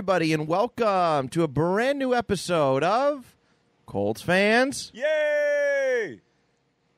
Everybody, and welcome to a brand new episode of Colts Fans Yay!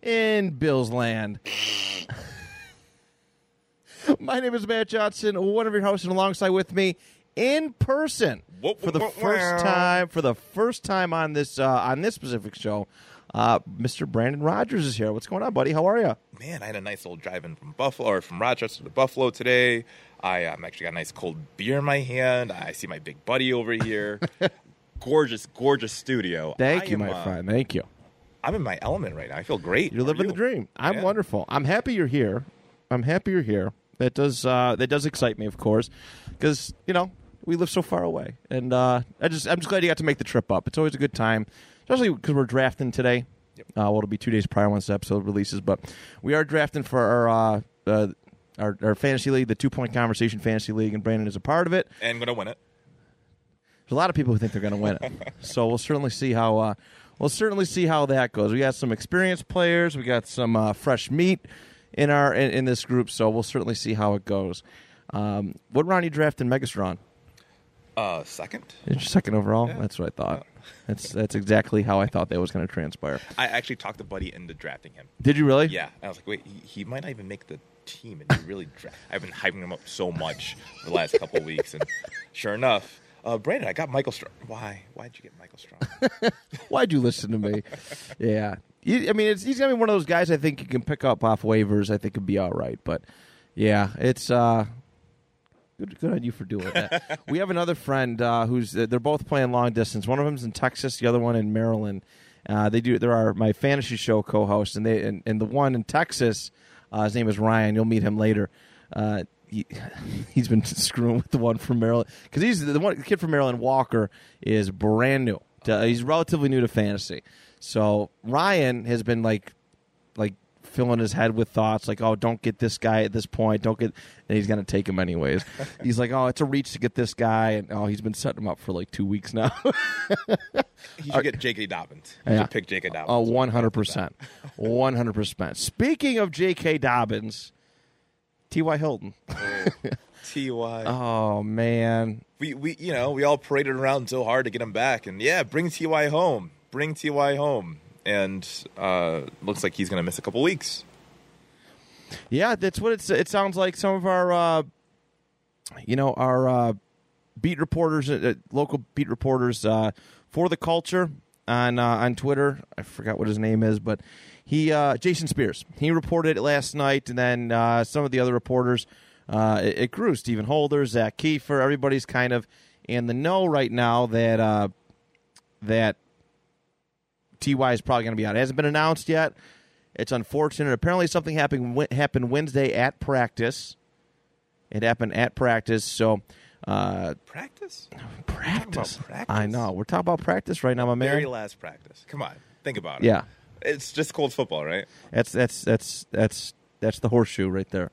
in Bills Land. My name is Matt Johnson, one of your hosts, and alongside with me in person Whoa, for the whoa, first time for the first time on this uh, on this specific show. Uh, Mr. Brandon Rogers is here. What's going on, buddy? How are you? Man, I had a nice little drive in from Buffalo or from Rochester to Buffalo today. I um, actually got a nice cold beer in my hand. I see my big buddy over here. gorgeous, gorgeous studio. Thank I you, am, my uh, friend. Thank you. I'm in my element right now. I feel great. You're How living the dream. I'm Yeah. wonderful. I'm happy you're here. I'm happy you're here. That does uh, that does excite me, of course, because you know we live so far away, and uh, I just I'm just glad you got to make the trip up. It's always a good time, especially because we're drafting today. Yep. Uh, well, it'll be two days prior once the episode releases, but we are drafting for our uh, uh, our, our fantasy league, the Two Point Conversation Fantasy League, and Brandon is a part of it. And gonna win it. There's a lot of people who think they're going to win it. so we'll certainly see how uh, we'll certainly see how that goes. We got some experienced players. We got some uh, fresh meat in our in, in this group. So we'll certainly see how it goes. Um, what round you drafted Megastron? Uh, second. It's second overall. Yeah. That's what I thought. That's that's exactly how I thought that was going to transpire. I actually talked the buddy into drafting him. Did you really? Yeah, I was like, wait, he, he might not even make the team, and he really. Dra- I've been hyping him up so much the last couple of weeks, and sure enough, uh, Brandon, I got Michael Strachan. Why? Why did you get Michael Strachan? Why'd you listen to me? yeah. You- I mean, it's, he's gonna be one of those guys. I think you can pick up off waivers. I think it'd be all right. But yeah, it's uh, good. Good on you for doing that. we have another friend uh, who's they're both playing long distance. One of them's in Texas. The other one in Maryland. Uh, they do. There are my fantasy show co-hosts, and they and, and the one in Texas. Uh, his name is Ryan. You'll meet him later. Uh, he, he's been screwing with the one from Maryland because he's the one the kid from Maryland. Walker is brand new. To, he's relatively new to fantasy. So Ryan has been like, like filling his head with thoughts like, "Oh, don't get this guy at this point. Don't get," and he's gonna take him anyways. he's like, "Oh, it's a reach to get this guy," and oh, he's been setting him up for like two weeks now. He should get J.K. Dobbins. He Yeah. should pick J.K. Dobbins. Oh, one hundred percent, one hundred percent. Speaking of J.K. Dobbins, T.Y. Hilton. Ty. Oh man, we we you know we all paraded around so hard to get him back, and yeah, bring Ty home, bring Ty home, and uh, looks like he's gonna miss a couple weeks. Yeah, that's what it's. It sounds like some of our, uh, you know, our uh, beat reporters, uh, uh, local beat reporters uh, for the culture on uh, on Twitter. I forgot what his name is, but he, uh, Jason Spears, he reported it last night, and then uh, some of the other reporters. Uh, it, it grew. Stephen Holder, Zak Keefer, everybody's kind of in the know right now that uh, that Ty is probably going to be out. It hasn't been announced yet. It's unfortunate. Apparently, something happened happened Wednesday at practice. It happened at practice. So, uh, Practice. practice. practice? I know. We're talking about practice right now, my man. Very last practice. Come on, think about it. yeah, it's just cold football, right? that's that's that's that's that's the horseshoe right there.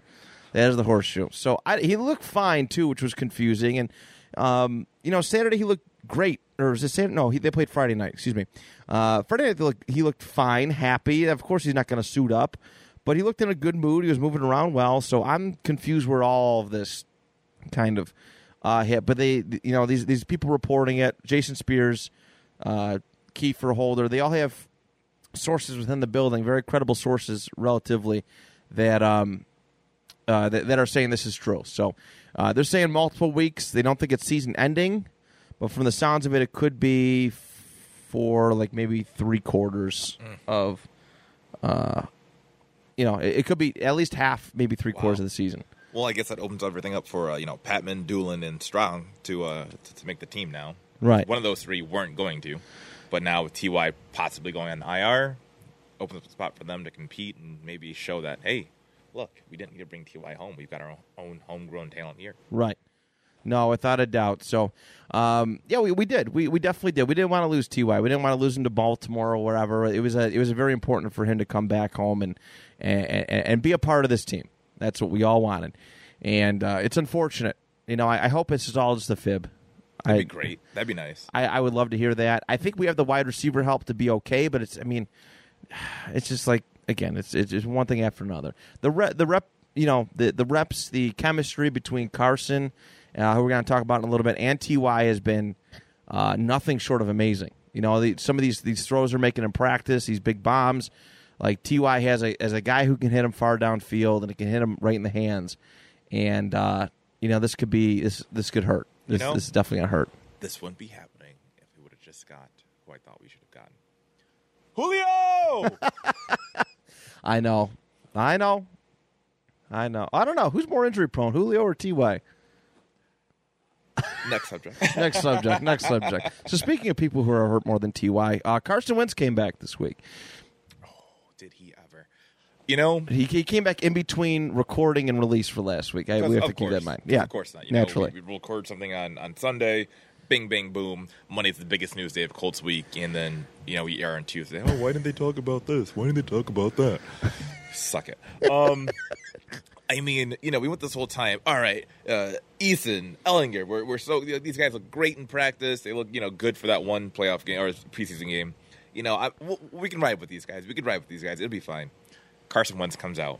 That is the horseshoe. So I, he looked fine too, which was confusing. And um, you know, Saturday he looked great. Or was it Saturday? No, he, they played Friday night. Excuse me. Uh, Friday night he looked, he looked fine, happy. Of course, he's not going to suit up, but he looked in a good mood. He was moving around well. So I'm confused where all of this kind of uh, hit. But they, you know, these these people reporting it. Jason Spears, uh, Keefer Holder. They all have sources within the building, very credible sources, relatively, that um, uh, that, that are saying this is true. So uh, they're saying multiple weeks. They don't think it's season ending, but from the sounds of it, it could be for like maybe three quarters Mm. of, uh, you know, it, it could be at least half, maybe three quarters of the season. Well, I guess that opens everything up for uh, you know Patmon, Dulin, and Strachan to, uh, to to make the team now. Right. One of those three weren't going to, but now with Ty possibly going on IR, opens up a spot for them to compete and maybe show that hey, look, we didn't need to bring Ty home. We've got our own homegrown talent here. Right. No, without a doubt. So, um, yeah, we, we did. We we definitely did. We didn't want to lose Ty. We didn't want to lose him to Baltimore or wherever. It was a it was a very important for him to come back home and and, and, and be a part of this team. That's what we all wanted, and uh, it's unfortunate. You know, I, I hope this is all just a fib. That'd I, be great. That'd be nice. I, I would love to hear that. I think we have the wide receiver help to be okay, but it's I mean, it's just like again, it's it's just one thing after another. The rep, the rep, you know, the the reps, the chemistry between Carson, uh, who we're going to talk about in a little bit, and Ty has been uh, nothing short of amazing. You know, the, some of these these throws are making in practice, these big bombs. Like Ty has a as a guy who can hit him far downfield and it can hit him right in the hands, and uh, you know this could be this this could hurt. You This know- this is definitely gonna hurt. This wouldn't be happening if we would have just got who I thought we should have gotten. Julio. I know. I know. I know. I don't know. Who's more injury prone, Julio or Ty? Next subject. Next subject. Next subject. So speaking of people who are hurt more than Ty, uh, Carson Wentz came back this week. Oh, did he ever? You know, He, he came back in between recording and release for last week. I, we have to keep that in mind. Yeah, of course not. You naturally. know, we, we record something on on Sunday. Bing, bang, boom. Monday's the biggest news day of Colts week, and then you know we air on Tuesday. Oh, why didn't they talk about this? Why didn't they talk about that? Suck it. Um, I mean, you know, we went this whole time. All right, uh, Eason, Ehlinger, we're, we're so you know, these guys look great in practice. They look, you know, good for that one playoff game or preseason game. You know, I, we can ride with these guys. We can ride with these guys. It'll be fine. Carson Wentz comes out,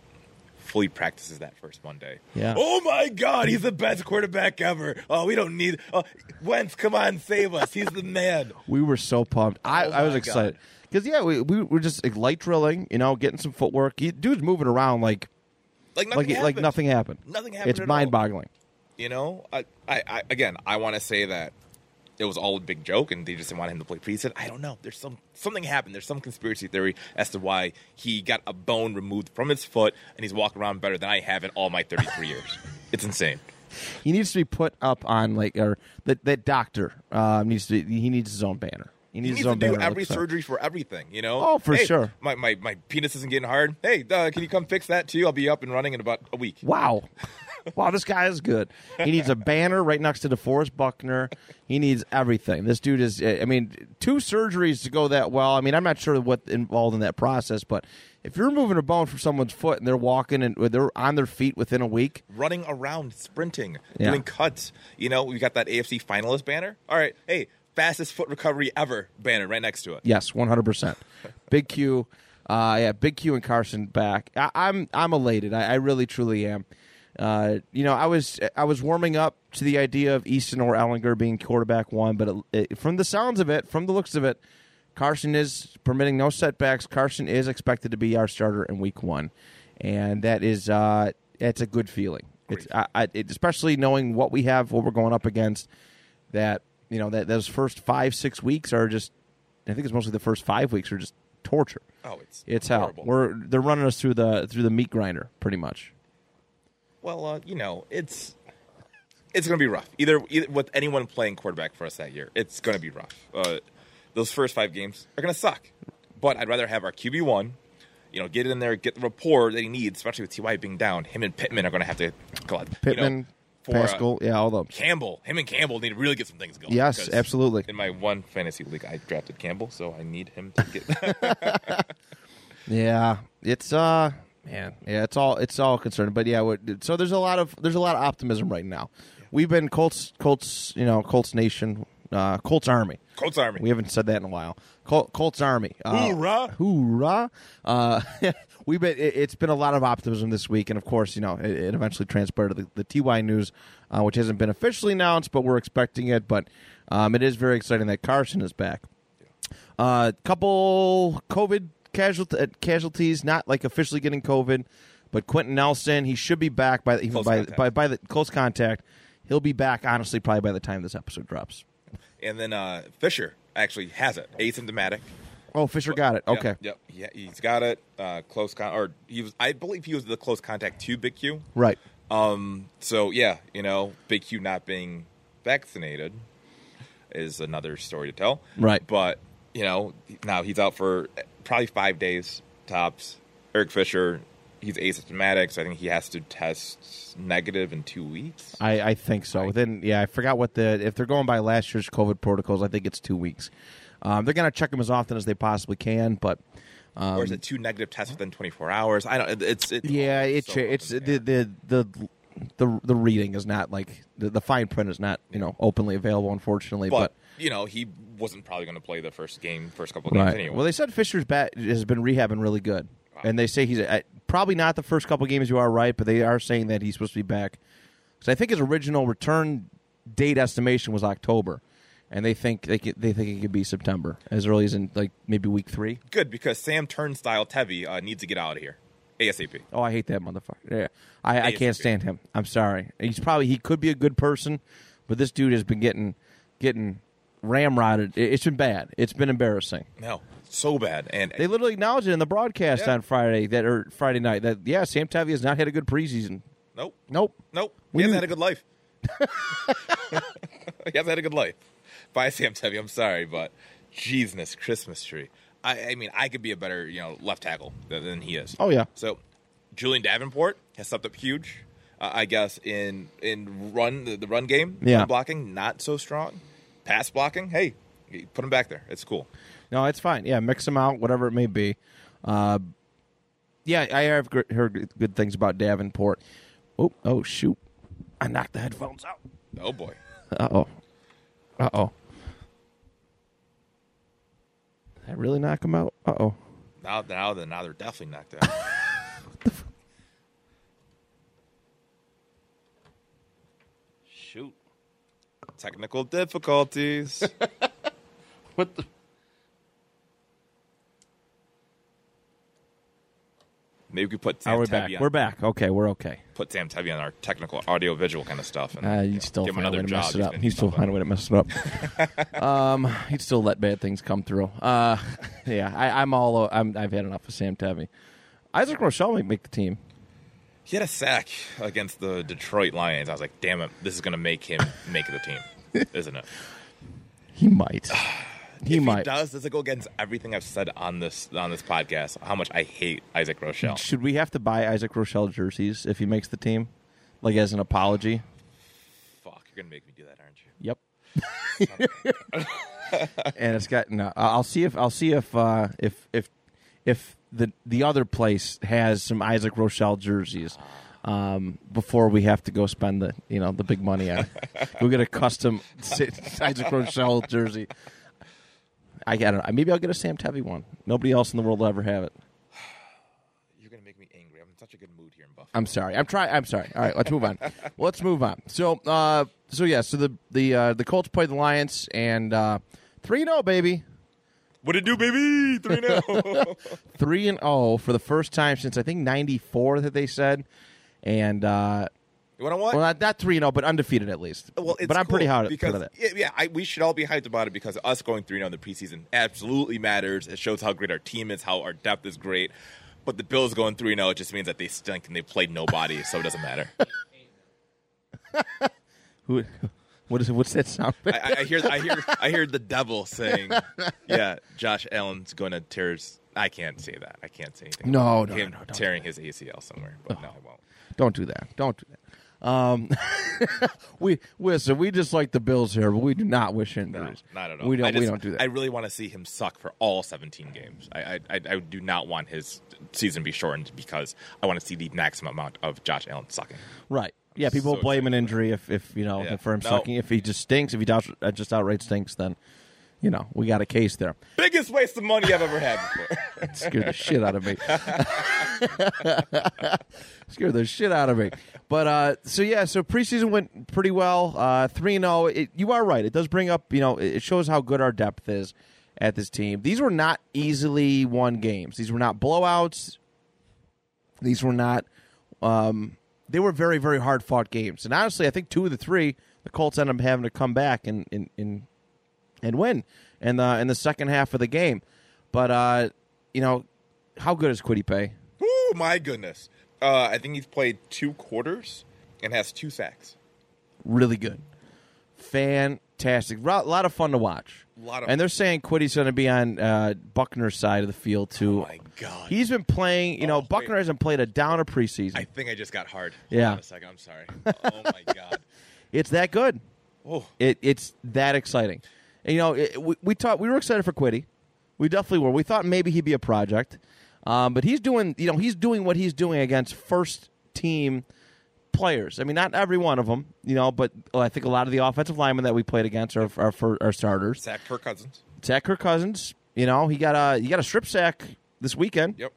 fully practices that first Monday. Yeah. Oh my God, he's the best quarterback ever. Oh, we don't need. Oh, Wentz, come on, save us. He's the man. we were so pumped. I, Oh I was excited because yeah, we, we were just like, light drilling. You know, getting some footwork. He, dude's moving around like Like nothing like like happened. nothing happened. Nothing happened It's mind boggling. You know, I, I, I again, I want to say that it was all a big joke, and they just didn't want him to play preseason. I don't know. There's some something happened. There's some conspiracy theory as to why he got a bone removed from his foot, and he's walking around better than I have in all my 33 years. It's insane. He needs to be put up on like or that that doctor uh, needs to. He needs his own banner. He He needs, needs his to own do banner. every surgery for everything. You know? Oh, for Hey, sure. My, my my penis isn't getting hard. Hey, uh, can you come fix that too? I'll be up and running in about a week. Wow. wow, this guy is good. He needs a banner right next to DeForest Buckner. He needs everything. This dude is, I mean, two surgeries to go that well. I mean, I'm not sure what involved in that process, but if you're removing a bone from someone's foot and they're walking and they're on their feet within a week, running around, sprinting, Yeah. doing cuts. You know, we got that AFC finalist banner. All right, hey, fastest foot recovery ever banner right next to it. yes, 100%. Big Q. Uh, yeah, Big Q and Carson back. I, I'm I'm elated. I, I really truly am. Uh, you know, I was I was warming up to the idea of Eason or Ehlinger being quarterback one, but it, it, from the sounds of it, from the looks of it, Carson is permitting no setbacks. Carson is expected to be our starter in Week One, and that is uh, it's a good feeling. It's I, I, it, especially knowing what we have, what we're going up against. That you know that those first five six weeks are just. I think it's mostly the first five weeks are just torture. Oh, it's It's hell. We're they're running us through the through the meat grinder pretty much. Well, uh, you know, it's it's going to be rough. Either, either with anyone playing quarterback for us that year, it's going to be rough. Uh, those first five games are going to suck. But I'd rather have our QB one. You know, get in there, get the rapport that he needs, especially with Ty being down. Him and Pittman are going to have to. God, Pittman, you know, for, uh, Pascal, yeah, all those. Campbell, him and Campbell need to really get some things going. Yes, absolutely. In my one fantasy league, I drafted Campbell, so I need him to get. Yeah, it's uh, man, yeah, it's all it's all concerning. But yeah, so there's a lot of there's a lot of optimism right now. We've been Colts, Colts, you know, Colts Nation, uh, Colts Army. Colts Army. We haven't said that in a while. Col- Colts Army. Uh, Hoorah! Hoorah! Uh, we've been. It, it's been a lot of optimism this week, and of course, you know, it, it eventually transpired to the, the TY news, uh, which hasn't been officially announced, but we're expecting it. But um, it is very exciting that Carson is back. A uh, couple COVID casualt- uh, casualties, not like officially getting COVID, but Quenton Nelson, he should be back by the, even Close by, contact. by by the close contact. He'll be back, honestly, probably by the time this episode drops. And then uh, Fisher actually has it, asymptomatic. Oh, Fisher got it. Yep, Okay. Yep. Yeah, he's got it. Uh, close con, or he was. I believe he was the close contact to Big Q. Right. Um. So yeah, you know, Big Q not being vaccinated is another story to tell. Right. But you know, now he's out for probably five days tops. Eric Fisher, he's asymptomatic, so I think he has to test negative in two weeks. I, I think so. Within yeah, I forgot what the if they're going by last year's COVID protocols, I think it's two weeks. Um, they're going to check them as often as they possibly can, but or is it two negative tests within 24 hours? I don't. It's it, Um, yeah, it's it's so it's up the, the the the the reading is not like the, the fine print is not you know openly available, unfortunately. but, But, you know, he wasn't probably going to play the first game, first couple of games right. anyway. Well, they said Fisher's bat has been rehabbing really good, and they say he's uh, probably not the first couple games. You are right, but they are saying that he's supposed to be back. Because I think his original return date estimation was October, and they think they could, they think it could be September as early as in like maybe week three. Good because Sam Turnstile Tevi uh, needs to get out of here ASAP. Oh, I hate that motherfucker. Yeah, I, I can't stand him. I'm sorry. He's probably he could be a good person, but this dude has been getting getting ramrodded. It- It's been bad. It's been embarrassing. No, so bad. And They literally acknowledged it in the broadcast Yeah. on Friday that or Friday night that yeah, Sam Tavi has not had a good preseason. nope, Nope. nope. We he hasn't had a good life. he hasn't had a good life. Bye, Sam Tevi. I'm sorry, but Jesus Christmas tree. I, I mean, I could be a better, you know, left tackle than, than he is. Oh yeah. So, Julian Davenport has stepped up huge. Uh, I guess in in run the, the run game, Yeah. run blocking not so strong. Pass blocking, hey, put him back there. It's cool. No, it's fine. Yeah, mix them out, whatever it may be. Uh, yeah, I have gr- heard good things about Davenport. Oh, oh shoot! I knocked the headphones out. Oh boy, Uh oh. Uh oh. Did I really knock them out? Uh oh. now now then now they're definitely knocked out. Shoot. Technical difficulties. What the? Maybe we could put Sam Are we Tevi back? on, We're back. Okay, we're okay. put Sam Tevi on our technical audio visual kind of stuff. And, Uh, he'd know, still give him find a way to job. mess it He's up. been He'd still find a way to mess it up. um, he'd still let bad things come through. Uh, yeah, I, I'm all. I'm, I've had enough of Sam Tevi. Isaac Rochell might make the team. He had a sack against the Detroit Lions. I was like, damn it, this is going to make him make the team, isn't it? He might. He if might. he does, does it go against everything I've said on this on this podcast? How much I hate Isaac Rochell. Should we have to buy Isaac Rochell jerseys if he makes the team, like as an apology? Fuck, you're gonna make me do that, aren't you? Yep. and it's got no. I'll see if I'll see if uh, if if if the the other place has some Isaac Rochell jerseys. Um, before we have to go spend the you know the big money on, we'll get a custom Isaac Rochell jersey. I, I don't know. Maybe I'll get a Sam Tevi one. Nobody else in the world will ever have it. You're gonna make me angry. I'm in such a good mood here in Buffalo. I'm sorry. I'm trying. I'm sorry. All right, let's move on. let's move on. So, uh, so yeah. So the the uh, the Colts played the Lions and uh, three and zero, baby. What it do, baby? Three now. Three and zero for the first time since I think '94 that they said, and uh, you want to what? well, not, not three and zero, but undefeated at least. Well, it's but I'm pretty cool hard because of that. yeah, yeah I, we should all be hyped about it because us going three oh in the preseason absolutely matters. It shows how great our team is, how our depth is great. But the Bills going three, three oh, zero, it just means that they stink and they played nobody, so it doesn't matter. Who, what is it? What's that sound? I, I- I hear, I hear, I hear the devil saying, "Yeah, Josh Allen's going to tear." His, I can't say that. I can't say anything. No, about no, no, no, tearing his ACL somewhere, but no, I won't. Don't do that. Don't do that. Um, we listen. We just like the Bills here, but we do not wish No, injuries. not at all. We don't. I just- we don't do that. I really want to see him suck for all 17 games. I, I, I, I do not want his season to be shortened because I want to see the maximum amount of Josh Allen sucking. Right. Yeah, people so blame an injury if, if you know Yeah. for him No. sucking. If he just stinks, if he uh, just outright stinks, then you know we got a case there. Biggest waste of money I've ever had before. Scared the shit out of me. scared the shit out of me. But uh, so yeah, so preseason went pretty well. Uh, Three and zero. You are right. It does bring up. You know, it shows how good our depth is at this team. These were not easily won games. These were not blowouts. These were not. Um, they were very very hard fought games. And honestly, I think two of the three, the Colts ended up having to come back and and, and and win in the in the second half of the game. But uh, you know, how good is Kwity Paye? Oh my goodness! Uh, I think he's played two quarters and has two sacks. Really good, fantastic, a lot of fun to watch. A lot of and they're saying Kwity's going to be on uh, Buckner's side of the field too. Oh my god! He's been playing. You know, Oh, Buckner wait. hasn't played a down of preseason. I think I just got hard. Hold Yeah. on a second. I'm sorry. oh my god. it's that good. Oh, It, it's that exciting. You know, it, we, we thought we were excited for Kwity. We definitely were. We thought maybe he'd be a project, um, but he's doing. You know, he's doing what he's doing against first team players. I mean, not every one of them. You know, but I think a lot of the offensive linemen that we played against are are, for, are starters. sack Kirk Cousins. Zach Kirk Cousins. You know, he got a he got a strip sack this weekend. Yep.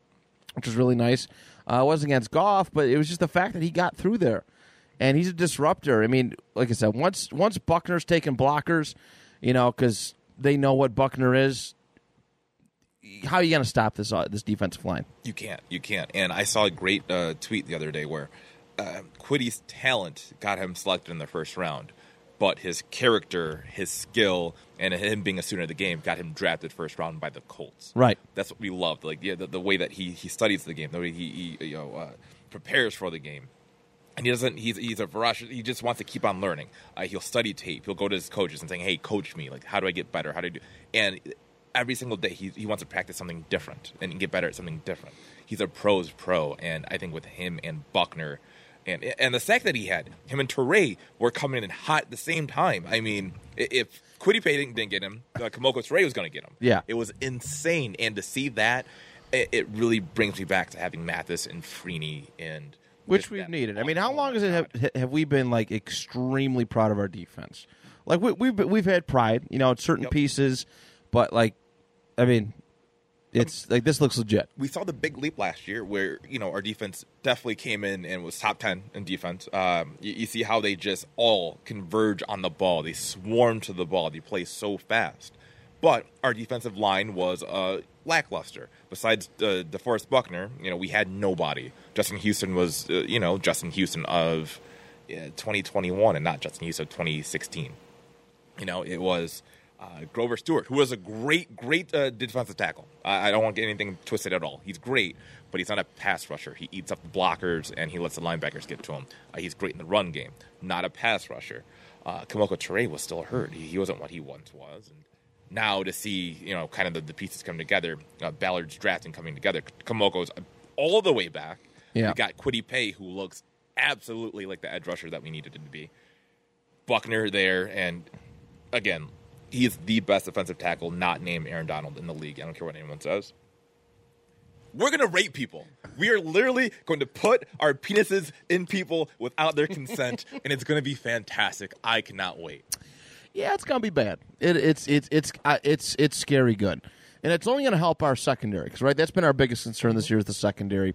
which was really nice. Uh, it wasn't against Goff, but it was just the fact that he got through there, and he's a disruptor. I mean, like I said, once once Buckner's taking blockers, you know, because they know what Buckner is. How are you going to stop this uh, this defensive line? You can't. You can't. And I saw a great uh, tweet the other day where uh, Kwity's talent got him selected in the first round, but his character, his skill, and him being a student of the game got him drafted first round by the Colts. Right. That's what we loved. Like yeah, the, the way that he, he studies the game, the way he, he you know uh, prepares for the game. And he doesn't. He's he's a voracious. He just wants to keep on learning. Uh, he'll study tape. He'll go to his coaches and saying, "Hey, coach me. Like, how do I get better? How do I do?" And every single day, he he wants to practice something different and get better at something different. He's a pro's pro, and I think with him and Buckner, and and the sack that he had, him and Turay were coming in hot at the same time. I mean, if Kwity Paye didn't, didn't get him, uh, Kemoko Turay was going to get him. Yeah. it was insane, and to see that, it, it really brings me back to having Mathis and Freeney and Which we've needed. I mean, how long has it have, have we been like extremely proud of our defense? Like we, we've we've had pride, you know, in certain Yep. pieces, but like, I mean, it's like this looks legit. we saw the big leap last year where you know our defense definitely came in and was top 10 in defense um, you, you see how they just all converge on the ball they swarm to the ball they play so fast but our defensive line was uh, lackluster besides uh, DeForest Buckner you know we had nobody Justin Houston was uh, you know Justin Houston of uh, 2021 and not Justin Houston of 2016 you know, it was uh, Grover Stewart, who was a great, great uh, defensive tackle. I, I don't want to get anything twisted at all. He's great, but he's not a pass rusher. He eats up the blockers and he lets the linebackers get to him. Uh, he's great in the run game, not a pass rusher. Uh, Kemoko Turay was still hurt. He, he wasn't what he once was. And now to see, you know, kind of the, the pieces come together, uh, Ballard's drafting coming together, Kemoko's all the way back. Yeah. We got Kwity Paye, who looks absolutely like the edge rusher that we needed him to be. Buckner there, and again, he is the best defensive tackle not named Aaron Donald in the league. I don't care what anyone says. We're going to rate people. We are literally going to put our penises in people without their consent, and it's going to be fantastic. I cannot wait. Yeah, it's gonna be bad. It, it's it's it's uh, it's it's scary good, and it's only gonna help our secondary because right, that's been our biggest concern this year is the secondary.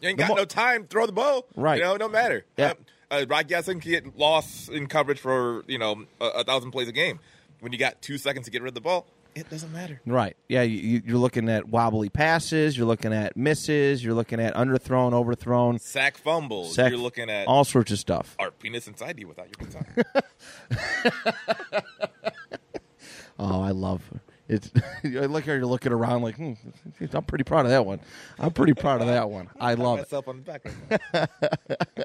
You ain't The got mo- no time. Throw the ball. Right. You know, no matter. Yeah. Uh, Rock Ya-Sin can get lost in coverage for, you know, a, a thousand plays a game. When you got two seconds to get rid of the ball, it doesn't matter. Right. Yeah, you, you- you're looking at wobbly passes. You're looking at misses. You're looking at underthrown, overthrown, Sack fumbles. sack- You're looking at all sorts of stuff. our penis inside you without your consent. Oh, I love it. I like how you're looking around like, hmm, I'm pretty proud of that one. I'm pretty proud of that one. I love it. myself on the back right now.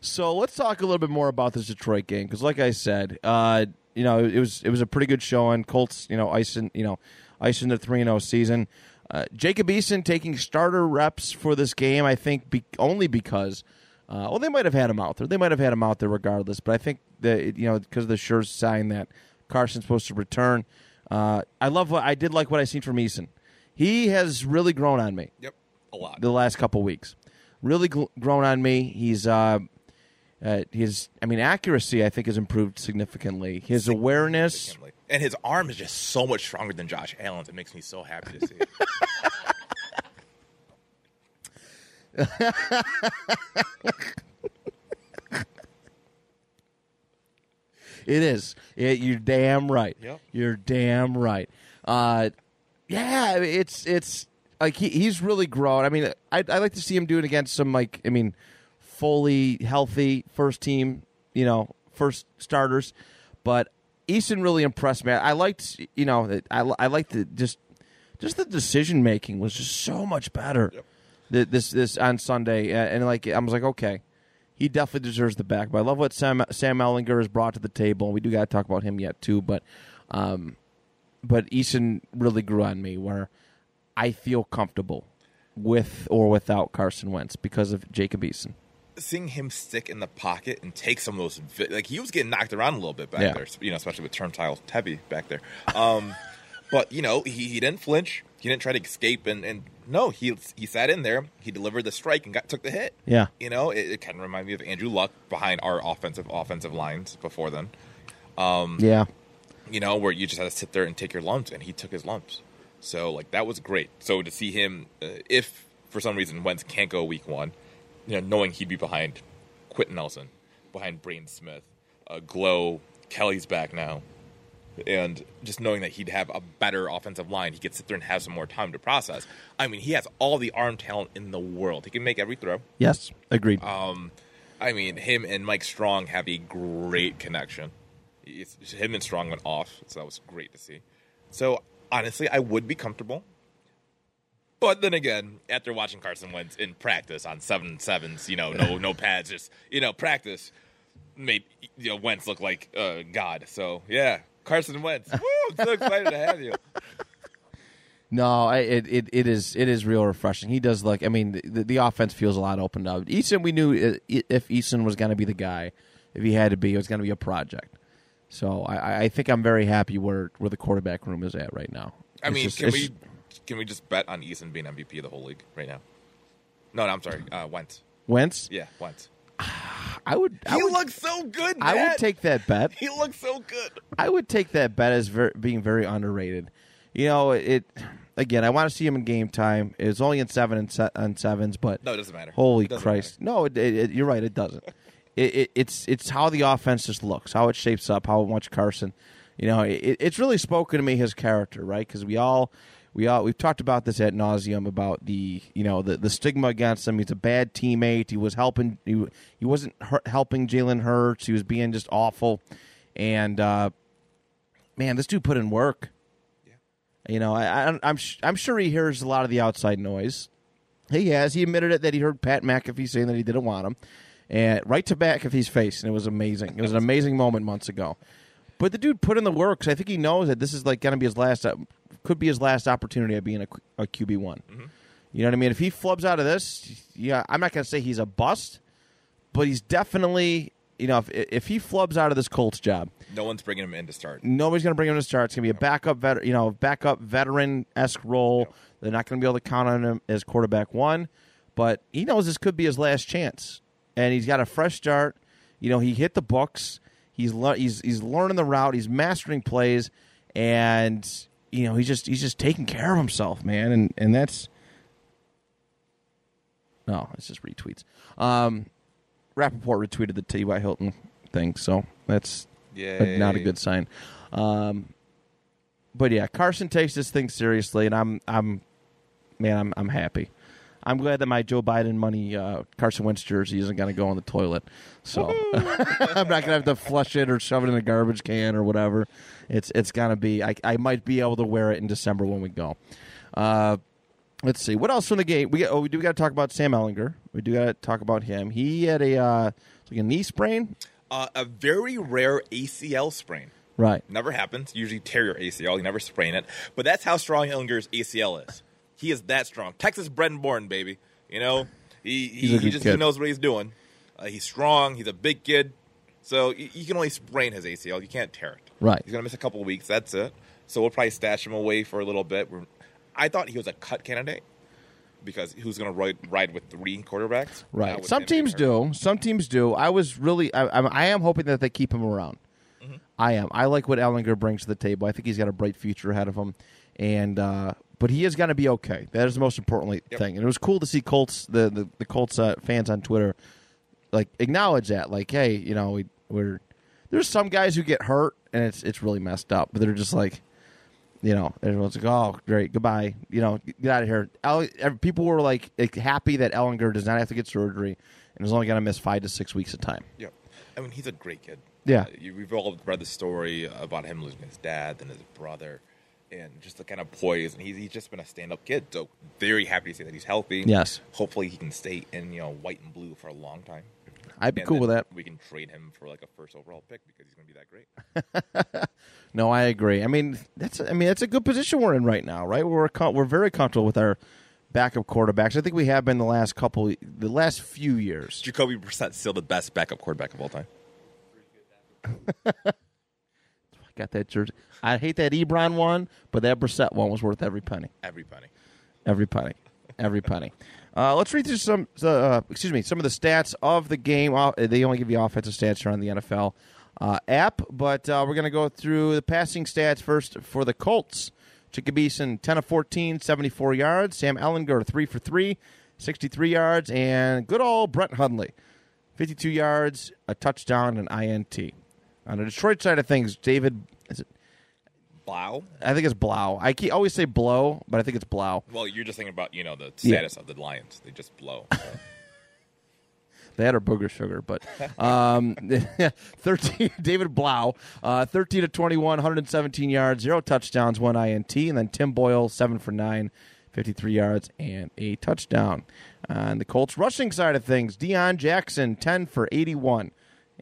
So let's talk a little bit more about this Detroit game because, like I said, uh, you know, it was it was a pretty good showing. Colts, you know, icing, you know, icing the three and zero season. Uh, Jacob Eason taking starter reps for this game, I think, be- only because, uh, well, they might have had him out there. They might have had him out there regardless. But I think that you know because of the sure sign that Carson's supposed to return. Uh, I love what I did like what I seen from Eason. He has really grown on me Yep. A lot. the last couple weeks. Really gl- grown on me. He's uh, uh, his I mean accuracy I think has improved significantly. His awareness. And his arm is just so much stronger than Josh Allen's. It makes me so happy to see it. It is. It, you're damn right. Yep. You're damn right. Uh, yeah, it's it's like he, he's really grown. I mean, I I like to see him do it against some like I mean, fully healthy first team, you know, first starters. But Eason really impressed me. I liked, you know, I I liked the just just the decision making was just so much better. Yep. This this on Sunday, and, like I was like, okay, he definitely deserves the back. But I love what Sam Sam Ehlinger has brought to the table. We do got to talk about him yet too, but um, but Eason really grew on me where I feel comfortable with or without Carson Wentz because of Jacob Eason. Seeing him stick in the pocket and take some of those like he was getting knocked around a little bit back Yeah. there, you know, especially with turnstile heavy back there. Um, but you know, he, he didn't flinch. He didn't try to escape, and, and no, he he sat in there. He delivered the strike and got took the hit. Yeah. You know, it, it kind of reminded me of Andrew Luck behind our offensive offensive lines before then. Yeah, You know, where you just had to sit there and take your lumps, and he took his lumps. So like that was great. So to see him, uh, if for some reason Wentz can't go week one, you know, knowing he'd be behind Quenton Nelson, behind Braden Smith, uh, Glow, Kelly's back now, and just knowing that he'd have a better offensive line, he could sit there and have some more time to process. I mean, he has all the arm talent in the world. He can make every throw. yes, agreed. I mean, him and Mike Strachan have a great connection. It's, him and Strachan went off, so that was great to see. So honestly, I would be comfortable. But then again, after watching Carson Wentz in practice on seven sevens, you know, no no pads, just you know, practice made you know Wentz look like uh, God. So yeah, Carson Wentz. Woo, I'm so excited to have you. No, I, it, it it is it is real refreshing. He does look. I mean, the, the offense feels a lot opened up. Eason, we knew if Eason was going to be the guy, if he had to be, it was going to be a project. So I, I think I'm very happy where where the quarterback room is at right now. I It's mean, just- can we can we just bet on Eason being MVP of the whole league right now? No, no I'm sorry, uh, Wentz. Wentz? Yeah, Wentz. I would. I He would, looks so good. I would take that bet. He looks so good. I would take that bet as ver- being very underrated. You know, it. Again, I want to see him in game time. It's only in seven and se- on sevens, but No, it doesn't matter. Holy doesn't Christ! No, it, it, it- you're right. It doesn't. it, it, it's it's how the offense just looks, how it shapes up, how much Carson. You know, it, it's really spoken to me his character, right? Because we all we all we've talked about this at nauseum about the you know the the stigma against him. He's a bad teammate. He was helping. He he wasn't helping Jalen Hurts. He was being just awful. And uh, man, this dude put in work. Yeah. You know, I, I, I'm sh- I'm sure he hears a lot of the outside noise. He has. He admitted it that he heard Pat McAfee saying that he didn't want him, and right to McAfee's face, and it was amazing. It was an amazing moment months ago. But the dude put in the work. 'cause I think he knows that this is like going to be his last, uh, could be his last opportunity of being a, a QB one. Mm-hmm. You know what I mean? If he flubs out of this, yeah, I'm not going to say he's a bust, but he's definitely, you know, if if he flubs out of this Colts job, No one's bringing him in to start. nobody's going to bring him to start. It's going to be a backup, vet, you know, backup veteran esque role. They're not going to be able to count on him as quarterback one, but he knows this could be his last chance, and he's got a fresh start. You know, he hit the books. He's lear- he's he's learning the route. He's mastering plays, and you know he's just he's just taking care of himself, man. And and that's no, it's just retweets. Um, Rapoport retweeted the T.Y. Hilton thing, so that's Yeah, not a good sign. Um, but yeah, Carson takes this thing seriously, and I'm, I'm, man, I'm, I'm happy. I'm glad that my Joe Biden money uh, Carson Wentz jersey isn't going to go on the toilet, so I'm not going to have to flush it or shove it in a garbage can or whatever. It's, it's going to be. I, I might be able to wear it in December when we go. Uh, let's see what else from the game. We got, oh, we do got to talk about Sam Ehlinger. We do got to talk about him. He had a uh, like a knee sprain, Uh, a very rare ACL sprain. right? Never happens. Usually tear your ACL. You never sprain it. But that's how strong Ehlinger's ACL is. He is that strong. Texas bred and born, baby. You know, he he, he just he knows what he's doing. Uh, he's strong. He's a big kid. So you, you can only sprain his ACL. You can't tear it. Right. He's gonna miss a couple weeks. That's it. So we'll probably stash him away for a little bit. We're, I thought he was a cut candidate because who's gonna ride ride with three quarterbacks? Right. Some teams do. Some teams do. I was really. I, I'm- I am hoping that they keep him around. Mm-hmm. I am. I like what Ehlinger brings to the table. I think he's got a bright future ahead of him, and uh, but he is going to be okay. That is the most important Yep. thing. And it was cool to see Colts the the, the Colts uh, fans on Twitter like acknowledge that. Like, hey, you know, we, we're there's some guys who get hurt and it's it's really messed up, but they're just like. You know, everyone's like, "Oh, great, goodbye." You know, get out of here. El- people were like happy that Ehlinger does not have to get surgery and is only going to miss five to six weeks of time. Yep. I mean, he's a great kid. Yeah. Uh, you, we've all read the story about him losing his dad and his brother, and just the kind of poise. And he's, he's just been a stand-up kid. So very happy to see that he's healthy. Yes. Hopefully, he can stay in you know white and blue for a long time. I'd be And cool with that. We can trade him for like a first overall pick because he's going to be that great. No, I agree. I mean, that's I mean, that's a good position we're in right now, right? We're we're very comfortable with our backup quarterbacks. I think we have been the last couple, the last few years. Jacoby Brissett still the best backup quarterback of all time. I got that jersey. I hate that Ebron one, but that Brissett one was worth every penny. Every penny. Every penny. Every penny. Uh, let's read through some, uh, excuse me, some of the stats of the game. Uh, They only give you offensive stats here on the NFL uh, app, but uh, we're going to go through the passing stats first for the Colts. Jacob Eason, 10 of 14, 74 yards. Sam Ehlinger, 3 for 3, 63 yards. And good old Brett Hundley, 52 yards, a touchdown, and an INT. On the Detroit side of things, David, is it, Blau. I think it's Blau. I keep, always say Blow, but I think it's Blau. Well, you're just thinking about you know the Yeah. status of the Lions. They just blow. That or booger sugar, but um, thirteen. David Blau, uh, thirteen to 21, 117 yards, zero touchdowns, one INT, and then Tim Boyle, seven for nine, 53 yards and a touchdown. On the Colts rushing side of things, Deon Jackson, ten for 81,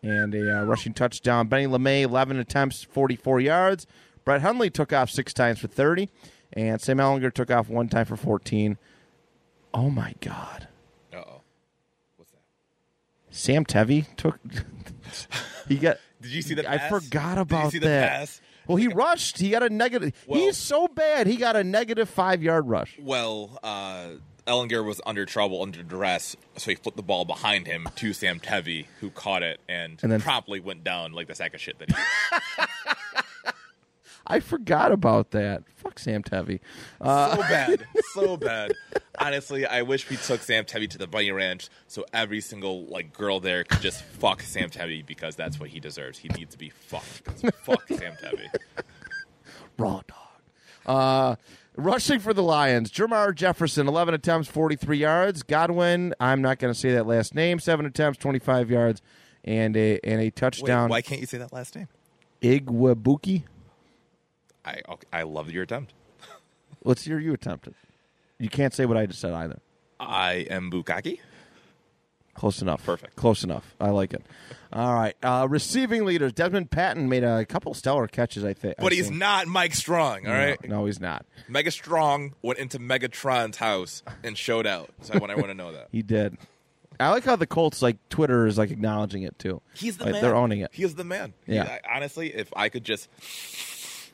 and a uh, rushing touchdown. Benny LeMay, 11 attempts, 44 yards. Brett Hundley took off six times for 30, and Sam Ehlinger took off one time for 14. Oh my God. Uh oh. What's that? Sam Tevi took. he got. Did you see the I pass? forgot Did you about that. pass? Well, he rushed. He got a negative. Well- he's so bad. He got a negative five yard rush. Well, uh, Ehlinger was under trouble, under duress, so he flipped the ball behind him to Sam Tevi, who caught it and, And then- promptly went down like the sack of shit that he. I forgot about that. Fuck Sam Tevi. Uh, so bad, so bad. Honestly, I wish we took Sam Tevi to the Bunny Ranch so every single like girl there could just fuck Sam Tevi because that's what he deserves. He needs to be fucked. fuck Sam Tevi. raw dog. Uh, rushing for the Lions, Jermar Jefferson, 11 attempts, 43 yards. Godwin, I'm not going to say that last name, 7 attempts, 25 yards, and a and a Wait, touchdown. why can't you say that last name? Igwebuike. I I love your attempt. What's your you attempted? You can't say what I just said either. I am Bukaki. Close enough. Perfect. Close enough. I like it. All right. Uh, receiving leaders. Dezmon Patmon made a couple stellar catches, I think. But I he's think. not Mike Strachan, all right? No, no, he's not. Mega Strong went into Megatron's house and showed out. So I want everyone to know that. He did. I like how the Colts, like, Twitter is, like, acknowledging it, too. He's the Like, man. They're owning it. He is the man. He- Yeah. I- honestly, if I could just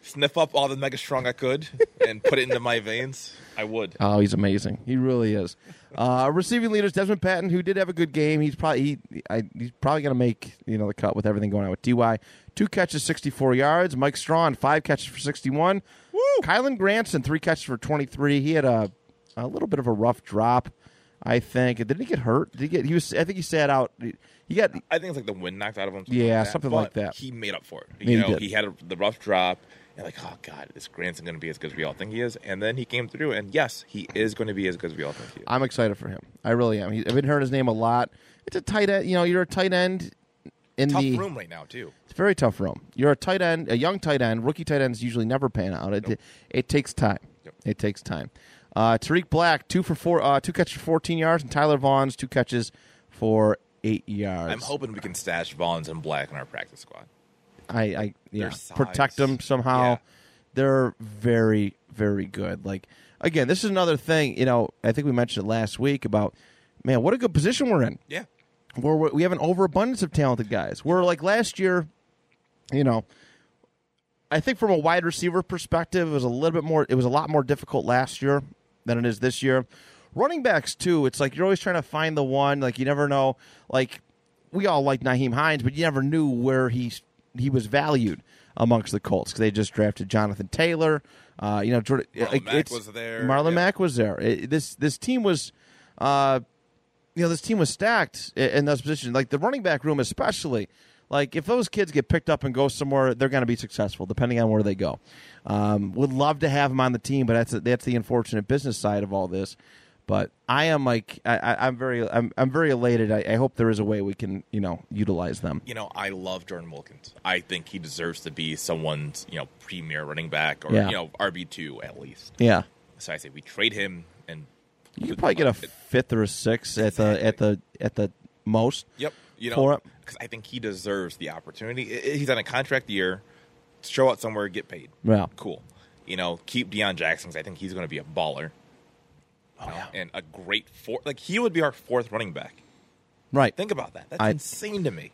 sniff up all the Mega Strong I could and put it into my veins, I would. Oh, he's amazing. He really is. Uh, receiving leaders, Dezmon Patmon, who did have a good game. He's probably he, I, he's probably going to make you know the cut with everything going on with Ty. Two catches, sixty four yards. Mike Strachan, five catches for sixty one. Woo! Kylen Granson, three catches for twenty three. He had a a little bit of a rough drop, I think. Did he get hurt? Did he get? He was. I think he sat out. He got. I think it's like the wind knocked out of him. Yeah, that. something like that. He made up for it. You he know, did. he, had a, the rough drop. And like, oh god, is Granson going to be as good as we all think he is? And then he came through, and yes, he is going to be as good as we all think he is. I'm excited for him. I really am. He, I've been hearing his name a lot. It's a tight end. You know, you're a tight end in Tough the room right now too. It's a very tough room. You're a tight end, a young tight end. Rookie tight ends usually never pan out. It, it takes time. Yep. It takes time. Uh, Tarik Black, two for four, uh, two catches for 14 yards, and Tyler Vaughns two catches for eight yards. I'm hoping we can stash Vaughns and Black in our practice squad. I, I yeah, protect them somehow. Yeah. They're very, very good. Like again, this is another thing. You know, I think we mentioned it last week about man, what a good position we're in. Yeah, where we we have an overabundance of talented guys. We're like last year, you know, I think from a wide receiver perspective, it was a little bit more. It was a lot more difficult last year than it is this year. Running backs too. It's like you're always trying to find the one. Like you never know. Like we all like Nyheim Hines, but you never knew where he he was valued amongst the Colts because they just drafted Jonathan Taylor. Uh, you know, Jordan, Marlon it- Mack was there, Marlon yeah. Mack was there. It- this this team was. Uh, you know, this team was stacked i- in those positions. Like the running back room, especially. Like if those kids get picked up and go somewhere, they're going to be successful, depending on where they go. Um, would love to have them on the team, but that's that's the unfortunate business side of all this. But I am like I, I, I'm very I'm I'm very elated. I, I hope there is a way we can you know utilize them. You know, I love Jordan Wilkins. I think he deserves to be someone's you know premier running back or Yeah. you know RB two at least. Yeah, So I say we trade him and you could probably get a fifth or a sixth at the at the at the most. Yep. You know, because I think he deserves the opportunity. He's on a contract year. Show out somewhere, get paid. Yeah. Cool. You know, keep Deon Jackson 'cause I think he's going to be a baller Oh yeah. and a great fourth. Like he would be our fourth running back. Right. Think about that. That's I- insane to me.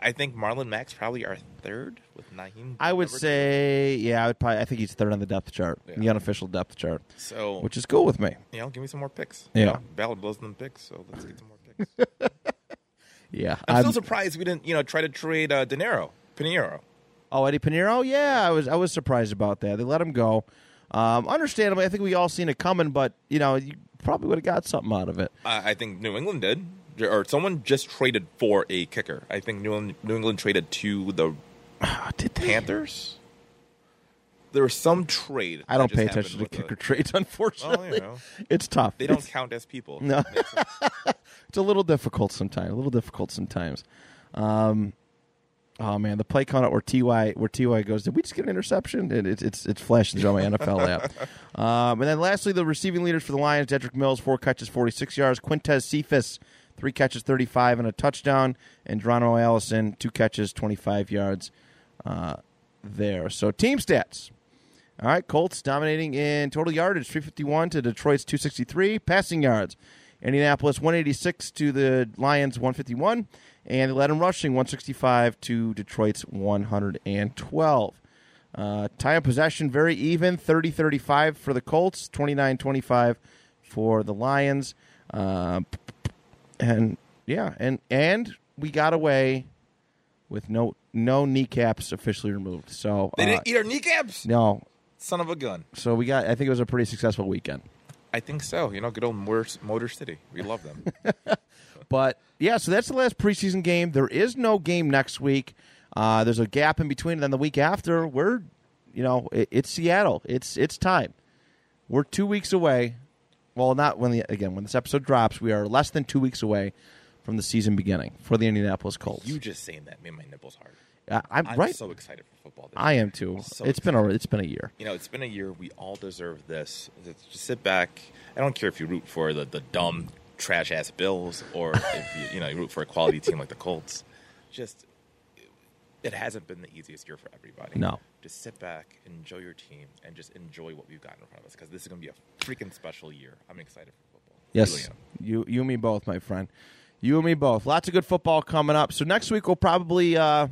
I think Marlon Mack's probably our third with Nyheim. I would number two. say yeah. I would probably I think he's third on the depth chart, Yeah. the unofficial depth chart, so. which is cool with me. you know, give me some more picks. Yeah. Know, Ballard blows them picks, so let's get some more picks. Yeah. I'm, I'm- still surprised we didn't, you know, try to trade uh, De Niro, Pineiro. Oh, Eddy Pineiro. Yeah, I was I was surprised about that. They let him go. Um, understandably, I think we all seen it coming, but you know, you probably would have got something out of it. Uh, I think New England did, or someone just traded for a kicker. I think New England, New England traded to the did they? Panthers. There was some trade. I don't pay attention to with the- kicker trades, unfortunately. Well, you know, It's tough. they don't It's, count as people. No. It's a little difficult sometimes. A little difficult sometimes. Um, oh man, the play count where Ty where Ty goes. Did we just get an interception? And it's it's it's flashing on my NFL app. Um, and then lastly, the receiving leaders for the Lions: Dedrick Mills, four catches, forty six yards. Quintez Cephas, three catches, thirty five, and a touchdown. And Geronimo Allison, two catches, twenty five yards. Uh, there. So team stats. All right, Colts dominating in total yardage, 351 to Detroit's 263. Passing yards, Indianapolis 186 to the Lions 151. And they led in rushing 165 to Detroit's 112. Uh, time of possession, very even 30 35 for the Colts, 29 25 for the Lions. Uh, and yeah, and and we got away with no no kneecaps officially removed. So They uh, didn't eat our kneecaps. no, Son of a gun. so we got. I think it was a pretty successful weekend. I think so. You know, good old Motor, Motor City. We love them. But yeah, so that's the last preseason game. There is no game next week. Uh, there's a gap in between, and then the week after, we're, you know, it, it's Seattle. It's it's time. We're two weeks away. Well, not when the again when this episode drops, we are less than two weeks away from the season beginning for the Indianapolis Colts. you just saying that made my nipples hard. Uh, I'm, I'm right. so excited for football. this I am too. So it's been a it's been a year. you know, it's been a year. We all deserve this. Just sit back. I don't care if you root for the, the dumb, trash ass Bills or if you, you know you root for a quality team like the Colts. Just it hasn't been the easiest year for everybody. No. Just sit back, enjoy your team, and just enjoy what we've got in front of us because this is going to be a freaking special year. I'm excited for football. Yes, you you and me both, my friend. You and me both. Lots of good football coming up. So next week we'll probably uh,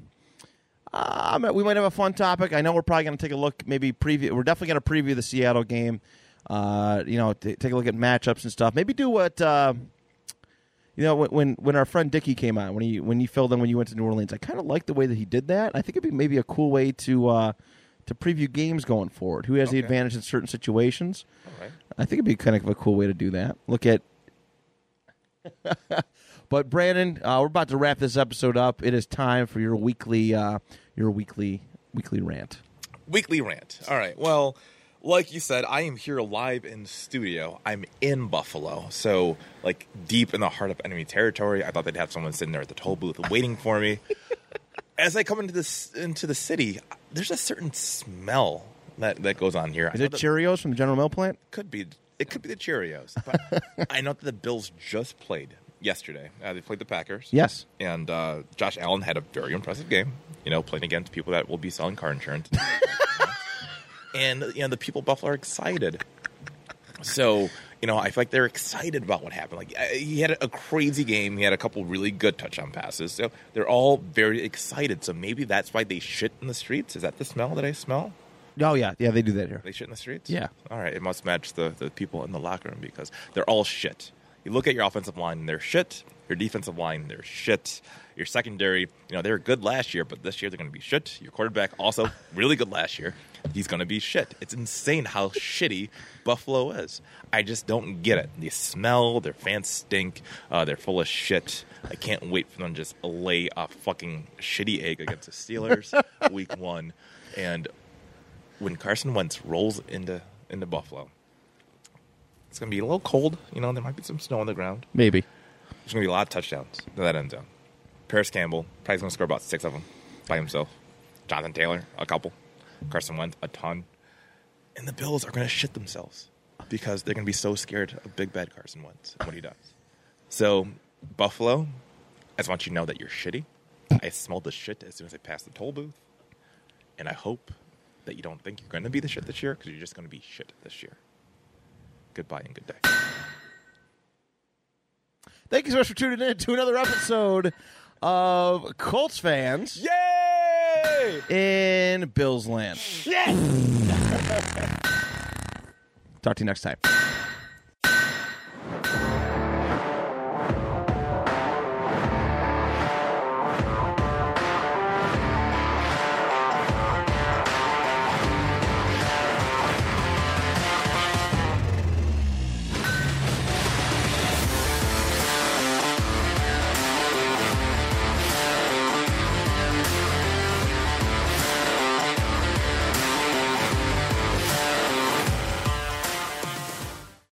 uh, we might have a fun topic. I know we're probably going to take a look, maybe preview. We're definitely going to preview the Seattle game. Uh, you know, t- take a look at matchups and stuff. Maybe do what. Uh, you know, when- when when our friend Dickie came on, when he when you filled in when you went to New Orleans, I kind of liked the way that he did that. I think it'd be maybe a cool way to uh, to preview games going forward. Who has the advantage in certain situations? Right. I think it'd be kind of a cool way to do that. Look at. but Brandon, uh, we're about to wrap this episode up. It is time for your weekly, uh, your weekly, weekly rant. Weekly rant. All right. Well, like you said, I am here live in studio. I'm in Buffalo, so like deep in the heart of enemy territory. I thought they'd have someone sitting there at the toll booth waiting for me. As I come into this into the city, there's a certain smell that that goes on here. Is it know that- Cheerios from the General Mill plant? could be it could be the Cheerios. But I know that the Bills just played yesterday. Uh, they played the Packers. Yes. And uh, Josh Allen had a very impressive game. You know, playing against people that will be selling car insurance. and you know, the people of Buffalo are excited. So you know, I feel like they're excited about what happened. Like he had a crazy game. He had a couple really good touchdown passes. So they're all very excited. So maybe that's why they shit in the streets. Is that the smell that I smell? Oh yeah, yeah, they do that here. They shit in the streets? Yeah. All right. It must match the, the people in the locker room because they're all shit. You look at your offensive line, they're shit. Your defensive line, they're shit. Your secondary, you know, they were good last year, but this year they're going to be shit. Your quarterback, also really good last year. He's going to be shit. It's insane how shitty Buffalo is. I just don't get it. They smell, their fans stink, uh, they're full of shit. I can't wait for them to just lay a fucking shitty egg against the Steelers week one. And when Carson Wentz rolls into into Buffalo, It's going to be a little cold. You know, there might be some snow on the ground. Maybe. There's going to be a lot of touchdowns in that end zone. Parris Campbell probably going to score about six of them by himself. Jonathan Taylor, a couple. Carson Wentz, a ton. And the Bills are going to shit themselves because they're going to be so scared of Big Bad Carson Wentz and what he does. So, Buffalo, I just want you to know that you're shitty. I smelled the shit as soon as I passed the toll booth. And I hope that you don't think you're going to be the shit this year because you're just going to be shit this year. Goodbye and good day. Thank you so much for tuning in to another episode of Colts fans Yay! in Bills land. Yeah! Talk to you next time.